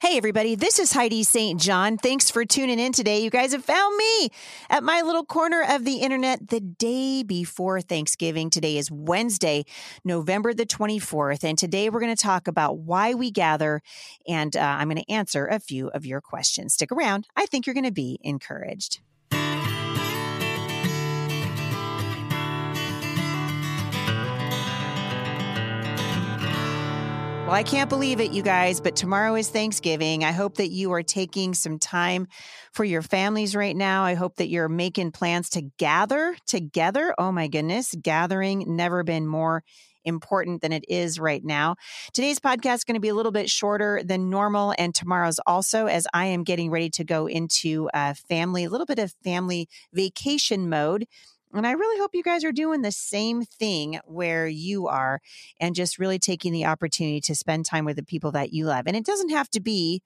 Hey, everybody, this is Heidi St. John. Thanks for tuning in today. You guys have found me at my little corner of the internet the day before Thanksgiving. Today is Wednesday, November the 24th. And today we're going to talk about why we gather. And uh, I'm going to answer a few of your questions. Stick around. I think you're going to be encouraged. Well, I can't believe it, you guys, but tomorrow is Thanksgiving. I hope that you are taking some time for your families right now. I hope that you're making plans to gather together. Oh my goodness, gathering never been more important than it is right now. Today's podcast is going to be a little bit shorter than normal, and tomorrow's also, as I am getting ready to go into a family, a little bit of family vacation mode. And I really hope you guys are doing the same thing where you are and just really taking the opportunity to spend time with the people that you love. And it doesn't have to be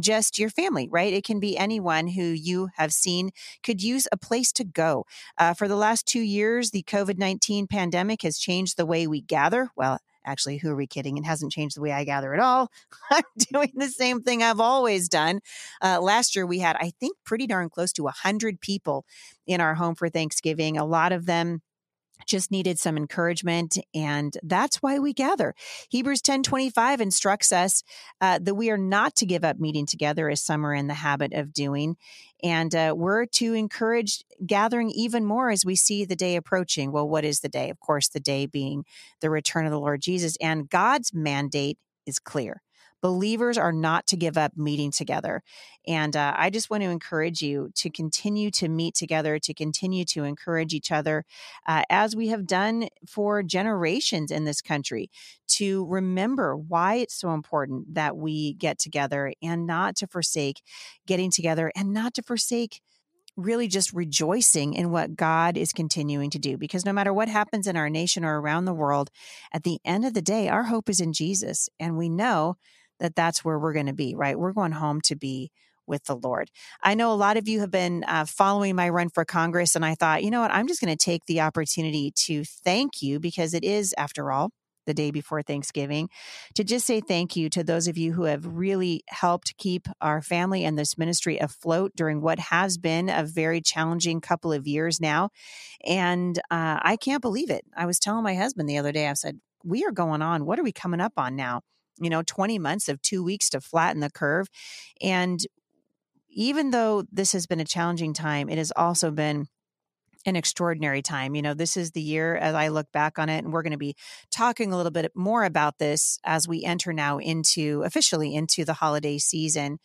just your family, right? It can be anyone who you have seen could use a place to go. Uh, for the last two years, the COVID 19 pandemic has changed the way we gather. Well, actually, who are we kidding? It hasn't changed the way I gather at all. I'm doing the same thing I've always done. Uh, last year, we had, I think, pretty darn close to 100 people in our home for Thanksgiving. A lot of them just needed some encouragement and that's why we gather. Hebrews 10 25 instructs us uh, that we are not to give up meeting together as some are in the habit of doing and uh, we're to encourage gathering even more as we see the day approaching. Well what is the day? Of course the day being the return of the lord jesus and god's mandate is clear believers are not to give up meeting together. And uh, I just want to encourage you to continue to meet together, to continue to encourage each other, uh, as we have done for generations in this country, to remember why it's so important that we get together and not to forsake getting together and not to forsake really just rejoicing in what God is continuing to do. Because no matter what happens in our nation or around the world, at the end of the day, our hope is in Jesus. And we know that that's where we're going to be, right? We're going home to be with the Lord. I know a lot of you have been uh, following my run for Congress, and I thought, you know what, I'm just going to take the opportunity to thank you because it is, after all, the day before Thanksgiving, to just say thank you to those of you who have really helped keep our family and this ministry afloat during what has been a very challenging couple of years now. And uh, I can't believe it. I was telling my husband the other day, I said, we are going on. What are we coming up on now? You know 20 months of two weeks to flatten the curve and even though this has been a challenging time it has also been an extraordinary time. You know, this is the year as I look back on it, and we're going to be talking a little bit more about this as we enter now into officially into the holiday season.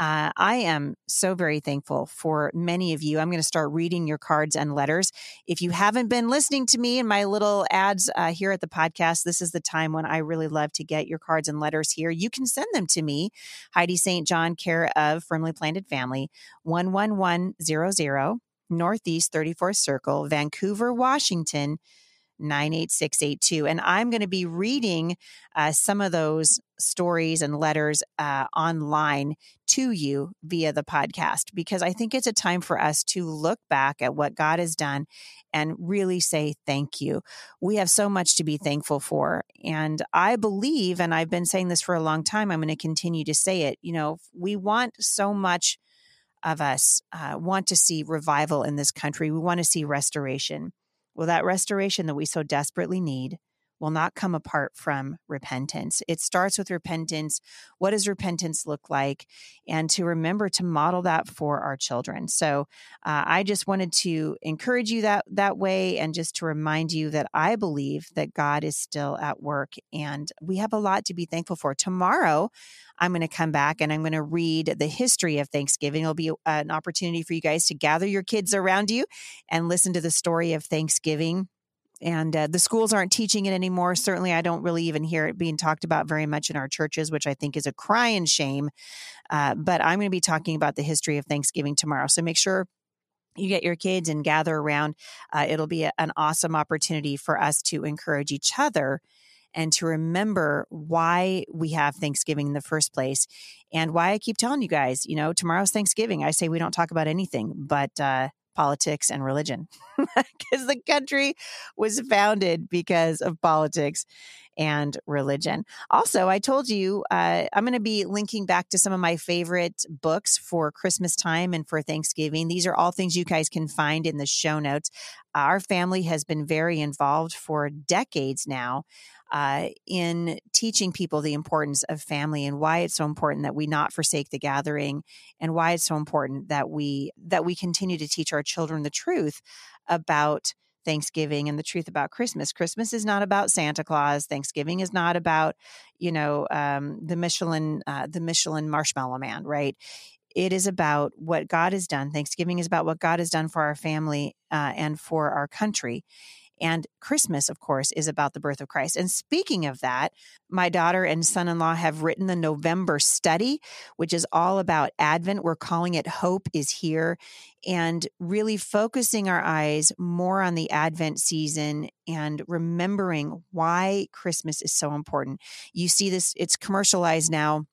Uh, I am so very thankful for many of you. I'm going to start reading your cards and letters. If you haven't been listening to me and my little ads uh, here at the podcast, this is the time when I really love to get your cards and letters here. You can send them to me, Heidi St. John, care of Firmly Planted Family, 11100 Northeast 34th Circle, Vancouver, Washington. 98682. And I'm going to be reading uh, some of those stories and letters uh, online to you via the podcast because I think it's a time for us to look back at what God has done and really say thank you. We have so much to be thankful for. And I believe, and I've been saying this for a long time, I'm going to continue to say it. You know, we want so much of us uh, want to see revival in this country. We want to see restoration. Well, that restoration that we so desperately need will not come apart from repentance. It starts with repentance. What does repentance look like? And to remember to model that for our children. So uh, I just wanted to encourage you that that way, and just to remind you that I believe that God is still at work, and we have a lot to be thankful for. Tomorrow, I'm going to come back and I'm going to read the history of Thanksgiving. It'll be an opportunity for you guys to gather your kids around you and listen to the story of Thanksgiving and uh, the schools aren't teaching it anymore. Certainly, I don't really even hear it being talked about very much in our churches, which I think is a crying shame. Uh, but I'm going to be talking about the history of Thanksgiving tomorrow. So make sure you get your kids and gather around. Uh, it'll be a, an awesome opportunity for us to encourage each other and to remember why we have Thanksgiving in the first place and why I keep telling you guys, you know, tomorrow's Thanksgiving. I say we don't talk about anything, but uh, politics and religion because the country was founded because of politics. and religion. Also, I told you uh, I'm going to be linking back to some of my favorite books for Christmas time and for Thanksgiving. These are all things you guys can find in the show notes. Our family has been very involved for decades now uh, in teaching people the importance of family and why it's so important that we not forsake the gathering and why it's so important that we that we continue to teach our children the truth about Thanksgiving and the truth about Christmas. Christmas is not about Santa Claus. Thanksgiving is not about, you know, um, the Michelin, uh, the Michelin Marshmallow Man, right? It is about what God has done. Thanksgiving is about what God has done for our family uh, and for our country. And Christmas, of course, is about the birth of Christ. And speaking of that, my daughter and son in law have written the November study, which is all about Advent. We're calling it Hope is Here and really focusing our eyes more on the Advent season and remembering why Christmas is so important. You see this, it's commercialized now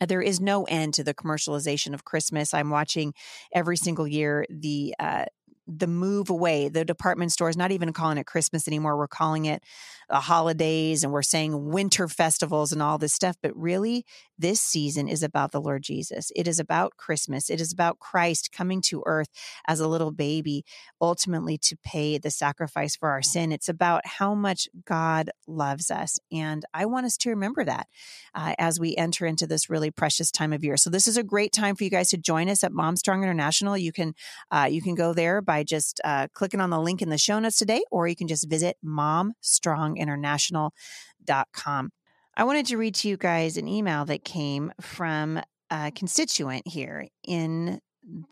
there is no end to the commercialization of Christmas. I'm watching every single year the uh, the move away. The department stores not even calling it Christmas anymore. We're calling it the holidays and we're saying winter festivals and all this stuff. But really, this season is about the Lord Jesus. It is about Christmas. It is about Christ coming to earth as a little baby, ultimately to pay the sacrifice for our sin. It's about how much God loves us. And I want us to remember that uh, as we enter into this really precious time of year. So this is a great time for you guys to join us at Mom Strong International. You can uh, you can go there by just uh, clicking on the link in the show notes today, or you can just visit momstronginternational.com. I wanted to read to you guys an email that came from a constituent here in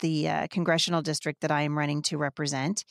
the uh, congressional district that I am running to represent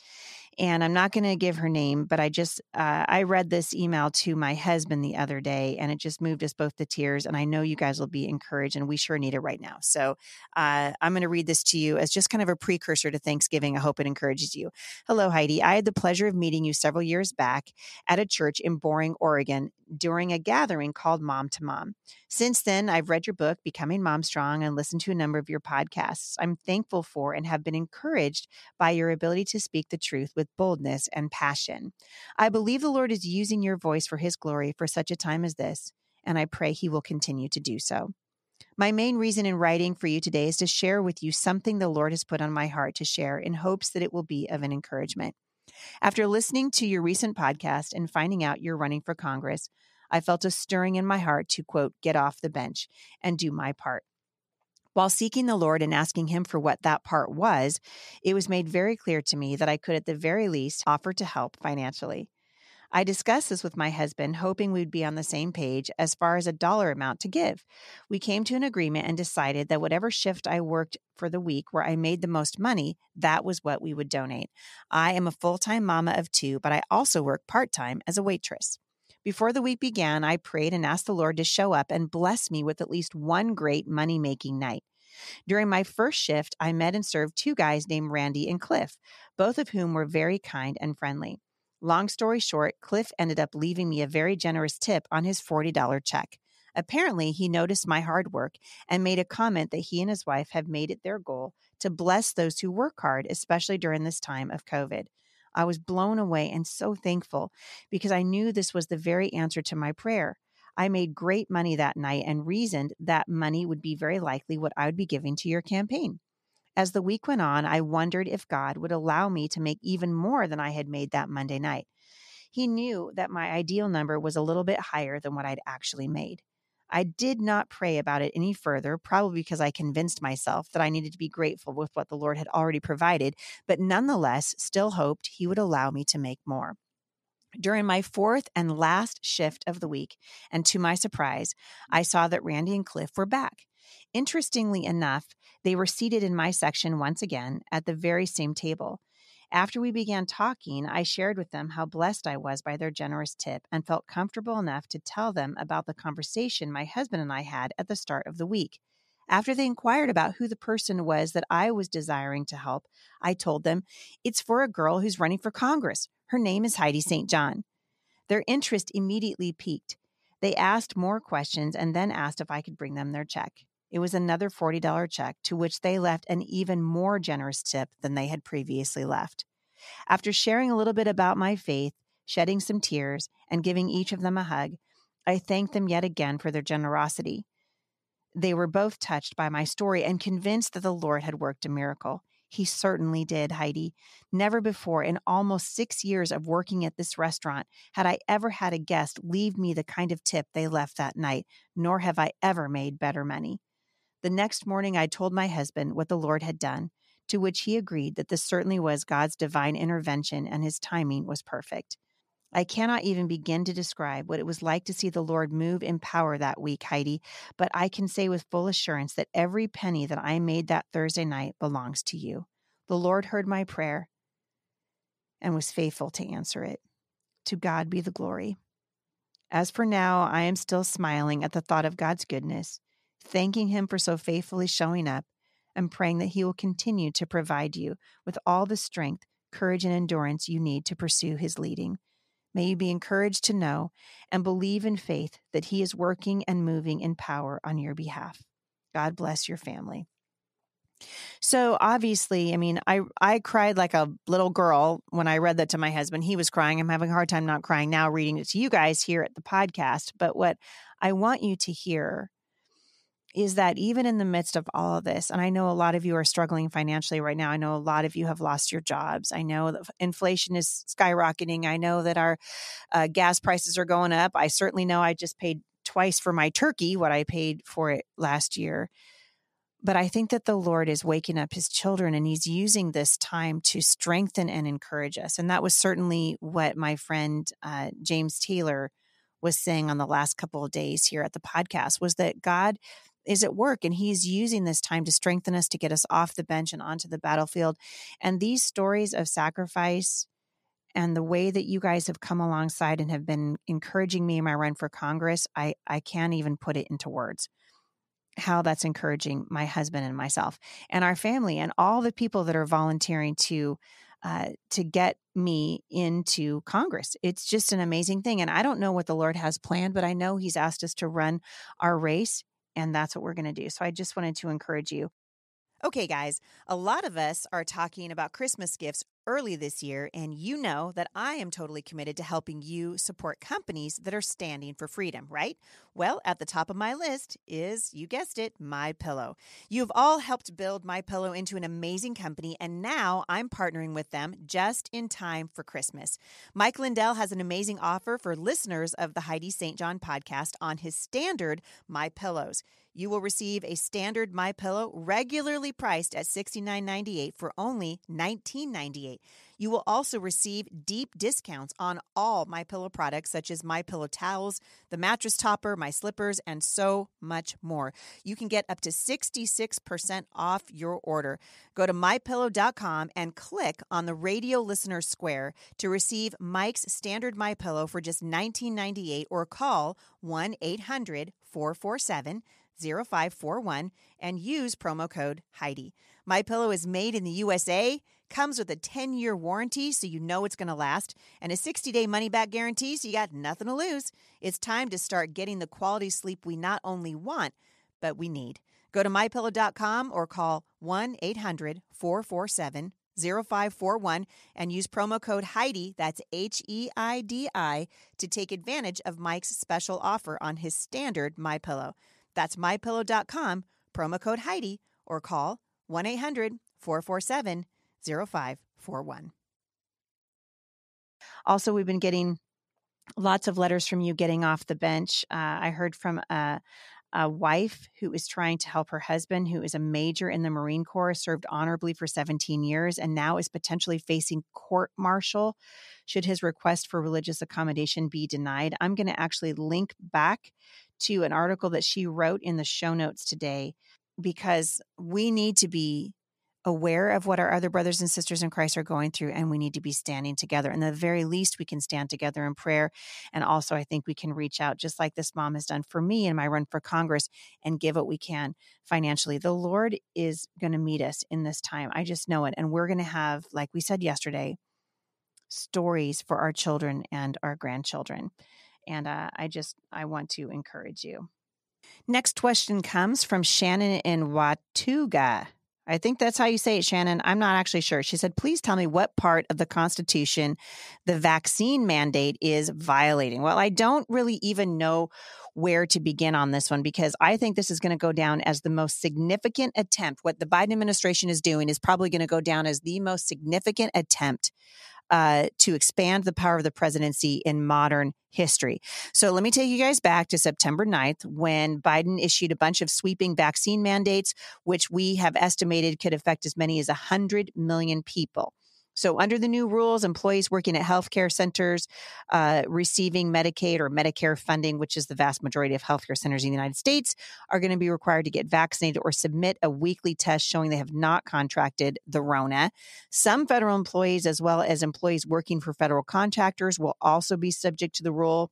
and I'm not going to give her name, but I just uh, I read this email to my husband the other day, and it just moved us both to tears. And I know you guys will be encouraged, and we sure need it right now. So uh, I'm going to read this to you as just kind of a precursor to Thanksgiving. I hope it encourages you. Hello, Heidi. I had the pleasure of meeting you several years back at a church in Boring, Oregon, during a gathering called Mom to Mom. Since then, I've read your book, Becoming Mom Strong, and listened to a number of your podcasts. I'm thankful for and have been encouraged by your ability to speak the truth with boldness and passion. I believe the Lord is using your voice for his glory for such a time as this, and I pray he will continue to do so. My main reason in writing for you today is to share with you something the Lord has put on my heart to share in hopes that it will be of an encouragement. After listening to your recent podcast and finding out you're running for Congress, I felt a stirring in my heart to quote, get off the bench and do my part. While seeking the Lord and asking Him for what that part was, it was made very clear to me that I could, at the very least, offer to help financially. I discussed this with my husband, hoping we'd be on the same page as far as a dollar amount to give. We came to an agreement and decided that whatever shift I worked for the week where I made the most money, that was what we would donate. I am a full time mama of two, but I also work part time as a waitress. Before the week began, I prayed and asked the Lord to show up and bless me with at least one great money making night. During my first shift, I met and served two guys named Randy and Cliff, both of whom were very kind and friendly. Long story short, Cliff ended up leaving me a very generous tip on his $40 check. Apparently, he noticed my hard work and made a comment that he and his wife have made it their goal to bless those who work hard, especially during this time of COVID. I was blown away and so thankful because I knew this was the very answer to my prayer. I made great money that night and reasoned that money would be very likely what I would be giving to your campaign. As the week went on, I wondered if God would allow me to make even more than I had made that Monday night. He knew that my ideal number was a little bit higher than what I'd actually made. I did not pray about it any further, probably because I convinced myself that I needed to be grateful with what the Lord had already provided, but nonetheless still hoped He would allow me to make more. During my fourth and last shift of the week, and to my surprise, I saw that Randy and Cliff were back. Interestingly enough, they were seated in my section once again at the very same table. After we began talking, I shared with them how blessed I was by their generous tip and felt comfortable enough to tell them about the conversation my husband and I had at the start of the week. After they inquired about who the person was that I was desiring to help, I told them it's for a girl who's running for Congress. Her name is Heidi St. John. Their interest immediately piqued. They asked more questions and then asked if I could bring them their check. It was another $40 check, to which they left an even more generous tip than they had previously left. After sharing a little bit about my faith, shedding some tears, and giving each of them a hug. I thanked them yet again for their generosity. They were both touched by my story and convinced that the Lord had worked a miracle. He certainly did, Heidi. Never before in almost six years of working at this restaurant had I ever had a guest leave me the kind of tip they left that night, nor have I ever made better money. The next morning, I told my husband what the Lord had done, to which he agreed that this certainly was God's divine intervention and his timing was perfect. I cannot even begin to describe what it was like to see the Lord move in power that week, Heidi, but I can say with full assurance that every penny that I made that Thursday night belongs to you. The Lord heard my prayer and was faithful to answer it. To God be the glory. As for now, I am still smiling at the thought of God's goodness, thanking Him for so faithfully showing up, and praying that He will continue to provide you with all the strength, courage, and endurance you need to pursue His leading. May you be encouraged to know and believe in faith that He is working and moving in power on your behalf. God bless your family. So obviously, I mean, I I cried like a little girl when I read that to my husband. He was crying. I'm having a hard time not crying now reading it to you guys here at the podcast. But what I want you to hear is that even in the midst of all of this, and I know a lot of you are struggling financially right now. I know a lot of you have lost your jobs. I know that inflation is skyrocketing. I know that our uh, gas prices are going up. I certainly know I just paid twice for my turkey what I paid for it last year. But I think that the Lord is waking up his children and he's using this time to strengthen and encourage us. And that was certainly what my friend uh, James Taylor was saying on the last couple of days here at the podcast was that God is at work and he's using this time to strengthen us to get us off the bench and onto the battlefield and these stories of sacrifice and the way that you guys have come alongside and have been encouraging me in my run for congress i i can't even put it into words how that's encouraging my husband and myself and our family and all the people that are volunteering to uh, to get me into Congress. It's just an amazing thing. And I don't know what the Lord has planned, but I know He's asked us to run our race and that's what we're going to do. So I just wanted to encourage you. Okay, guys, a lot of us are talking about Christmas gifts early this year, and you know that I am totally committed to helping you support companies that are standing for freedom, right? Well, at the top of my list is, you guessed it, My Pillow. You've all helped build My Pillow into an amazing company, and now I'm partnering with them just in time for Christmas. Mike Lindell has an amazing offer for listeners of the Heidi St. John podcast on his standard My Pillows. You will receive a standard My Pillow regularly priced at $69.98 for only $19.98. You will also receive deep discounts on all My Pillow products such as My Pillow towels, the mattress topper, my slippers, and so much more. You can get up to 66% off your order. Go to mypillow.com and click on the radio listener square to receive Mike's standard My Pillow for just $19.98 or call 1-800-447 0541 and use promo code Heidi. My pillow is made in the USA, comes with a 10-year warranty so you know it's going to last, and a 60-day money-back guarantee so you got nothing to lose. It's time to start getting the quality sleep we not only want, but we need. Go to mypillow.com or call 1-800-447 0541 and use promo code Heidi, that's H E I D I, to take advantage of Mike's special offer on his standard My Pillow. That's mypillow.com, promo code Heidi, or call 1 800 447 0541. Also, we've been getting lots of letters from you getting off the bench. Uh, I heard from a, a wife who is trying to help her husband, who is a major in the Marine Corps, served honorably for 17 years, and now is potentially facing court martial should his request for religious accommodation be denied. I'm going to actually link back to an article that she wrote in the show notes today because we need to be aware of what our other brothers and sisters in Christ are going through, and we need to be standing together. And the very least, we can stand together in prayer. And also, I think we can reach out, just like this mom has done for me in my run for Congress, and give what we can financially. The Lord is going to meet us in this time. I just know it. And we're going to have, like we said yesterday, stories for our children and our grandchildren. And uh, I just, I want to encourage you. Next question comes from Shannon in Watauga. I think that's how you say it, Shannon. I'm not actually sure. She said, please tell me what part of the Constitution the vaccine mandate is violating. Well, I don't really even know where to begin on this one because I think this is going to go down as the most significant attempt. What the Biden administration is doing is probably going to go down as the most significant attempt uh, to expand the power of the presidency in modern history. So let me take you guys back to September 9th when Biden issued a bunch of sweeping vaccine mandates, which we have estimated could affect as many as 100 million people. So, under the new rules, employees working at healthcare centers uh, receiving Medicaid or Medicare funding, which is the vast majority of healthcare centers in the United States, are going to be required to get vaccinated or submit a weekly test showing they have not contracted the Rona. Some federal employees, as well as employees working for federal contractors, will also be subject to the rule.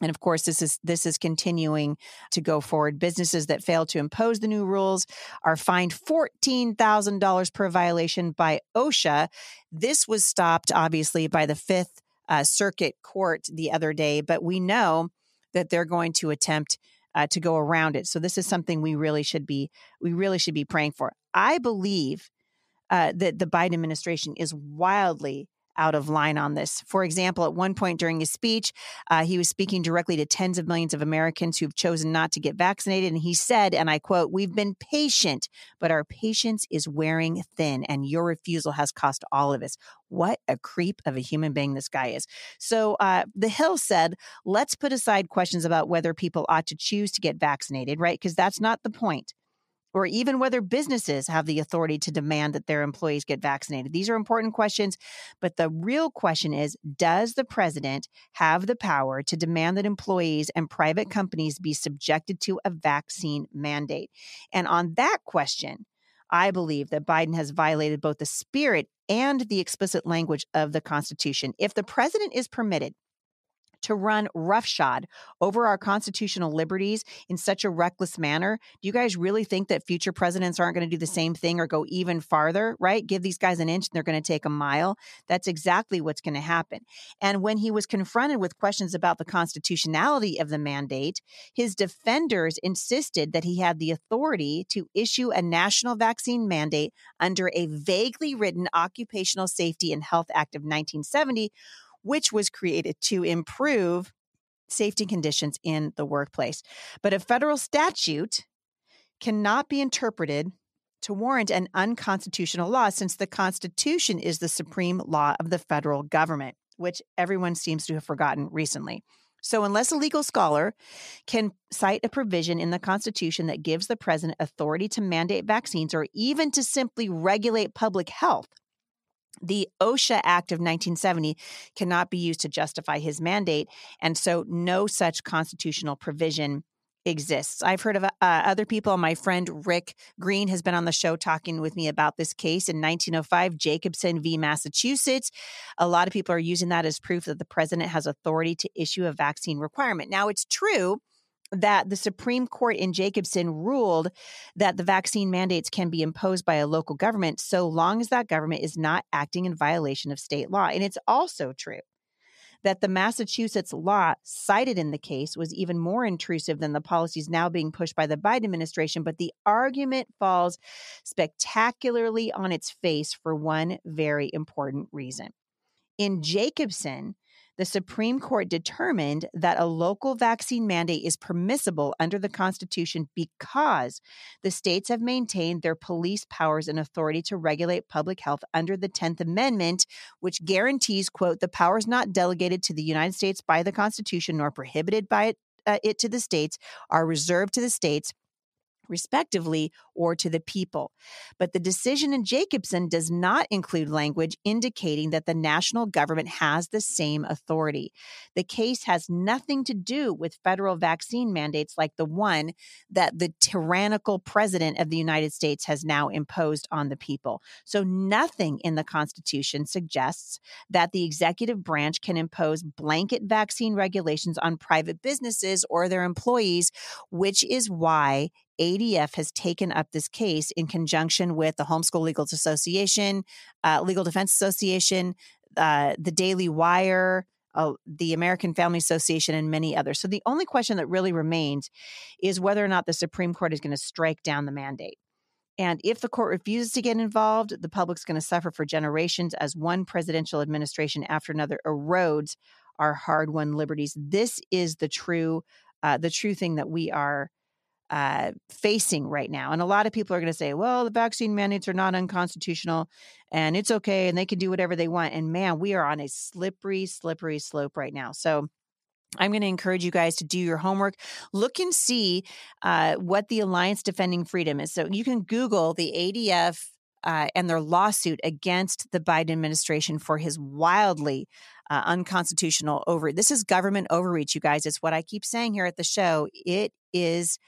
And of course, this is this is continuing to go forward. Businesses that fail to impose the new rules are fined fourteen thousand dollars per violation by OSHA. This was stopped, obviously, by the Fifth uh, Circuit Court the other day, but we know that they're going to attempt uh, to go around it. So this is something we really should be we really should be praying for. I believe uh, that the Biden administration is wildly out of line on this. For example, at one point during his speech, uh, he was speaking directly to tens of millions of Americans who've chosen not to get vaccinated. And he said, and I quote, We've been patient, but our patience is wearing thin, and your refusal has cost all of us. What a creep of a human being this guy is. So uh, the Hill said, let's put aside questions about whether people ought to choose to get vaccinated, right? Because that's not the point or even whether businesses have the authority to demand that their employees get vaccinated. These are important questions, but the real question is Does the president have the power to demand that employees and private companies be subjected to a vaccine mandate? And on that question, I believe that Biden has violated both the spirit and the explicit language of the Constitution. If the president is permitted to run roughshod over our constitutional liberties in such a reckless manner. Do you guys really think that future presidents aren't going to do the same thing or go even farther, right? Give these guys an inch and they're going to take a mile. That's exactly what's going to happen. And when he was confronted with questions about the constitutionality of the mandate, his defenders insisted that he had the authority to issue a national vaccine mandate under a vaguely written Occupational Safety and Health Act of 1970 which was created to improve safety conditions in the workplace. But a federal statute cannot be interpreted to warrant an unconstitutional law since the Constitution is the supreme law of the federal government, which everyone seems to have forgotten recently. So, unless a legal scholar can cite a provision in the Constitution that gives the president authority to mandate vaccines or even to simply regulate public health, the OSHA Act of 1970 cannot be used to justify his mandate. And so no such constitutional provision exists. I've heard of uh, other people. My friend Rick Green has been on the show talking with me about this case in 1905, Jacobson v. Massachusetts. A lot of people are using that as proof that the president has authority to issue a vaccine requirement. Now, it's true that the Supreme Court in Jacobson ruled that the vaccine mandates can be imposed by a local government so long as that government is not acting in violation of state law. And it's also true that the Massachusetts law cited in the case was even more intrusive than the policies now being pushed by the Biden administration. But the argument falls spectacularly on its face for one very important reason. In Jacobson, the Supreme Court determined that a local vaccine mandate is permissible under the Constitution because the states have maintained their police powers and authority to regulate public health under the 10th Amendment, which guarantees, quote, the powers not delegated to the United States by the Constitution nor prohibited by it, uh, it to the states are reserved to the states respectively, or to the people. But the decision in Jacobson does not include language indicating that the national government has the same authority. The case has nothing to do with federal vaccine mandates like the one that the tyrannical president of the United States has now imposed on the people. So nothing in the Constitution suggests that the executive branch can impose blanket vaccine regulations on private businesses or their employees, which is why ADF has taken up this case in conjunction with the Homeschool Legal Association, uh, Legal Defense Association, uh, the Daily Wire, uh, the American Family Association, and many others. So the only question that really remains is whether or not the Supreme Court is going to strike down the mandate. And if the court refuses to get involved, the public's going to suffer for generations as one presidential administration after another erodes our hard-won liberties. This is the true, uh, the true thing that we are uh, facing right now. And a lot of people are going to say, well, the vaccine mandates are not unconstitutional and it's okay and they can do whatever they want. And man, we are on a slippery, slippery slope right now. So I'm going to encourage you guys to do your homework. Look and see uh, what the Alliance Defending Freedom is. So you can Google the ADF uh, and their lawsuit against the Biden administration for his wildly uh, unconstitutional over. This is government overreach, you guys. It's what I keep saying here at the show. It is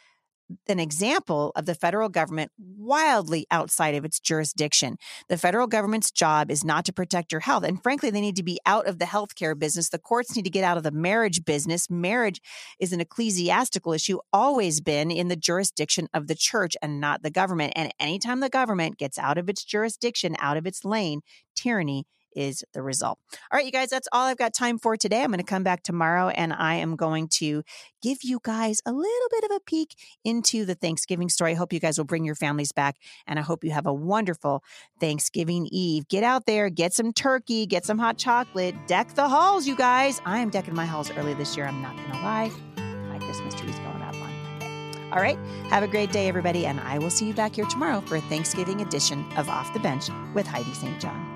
an example of the federal government wildly outside of its jurisdiction. The federal government's job is not to protect your health. And frankly, they need to be out of the healthcare business. The courts need to get out of the marriage business. Marriage is an ecclesiastical issue, always been in the jurisdiction of the church and not the government. And anytime the government gets out of its jurisdiction, out of its lane, tyranny is the result. All right, you guys, that's all I've got time for today. I'm going to come back tomorrow and I am going to give you guys a little bit of a peek into the Thanksgiving story. I hope you guys will bring your families back and I hope you have a wonderful Thanksgiving Eve. Get out there, get some turkey, get some hot chocolate, deck the halls, you guys. I am decking my halls early this year. I'm not going to lie. My Christmas tree's going up on Monday. All right, have a great day, everybody, and I will see you back here tomorrow for a Thanksgiving edition of Off the Bench with Heidi St. John.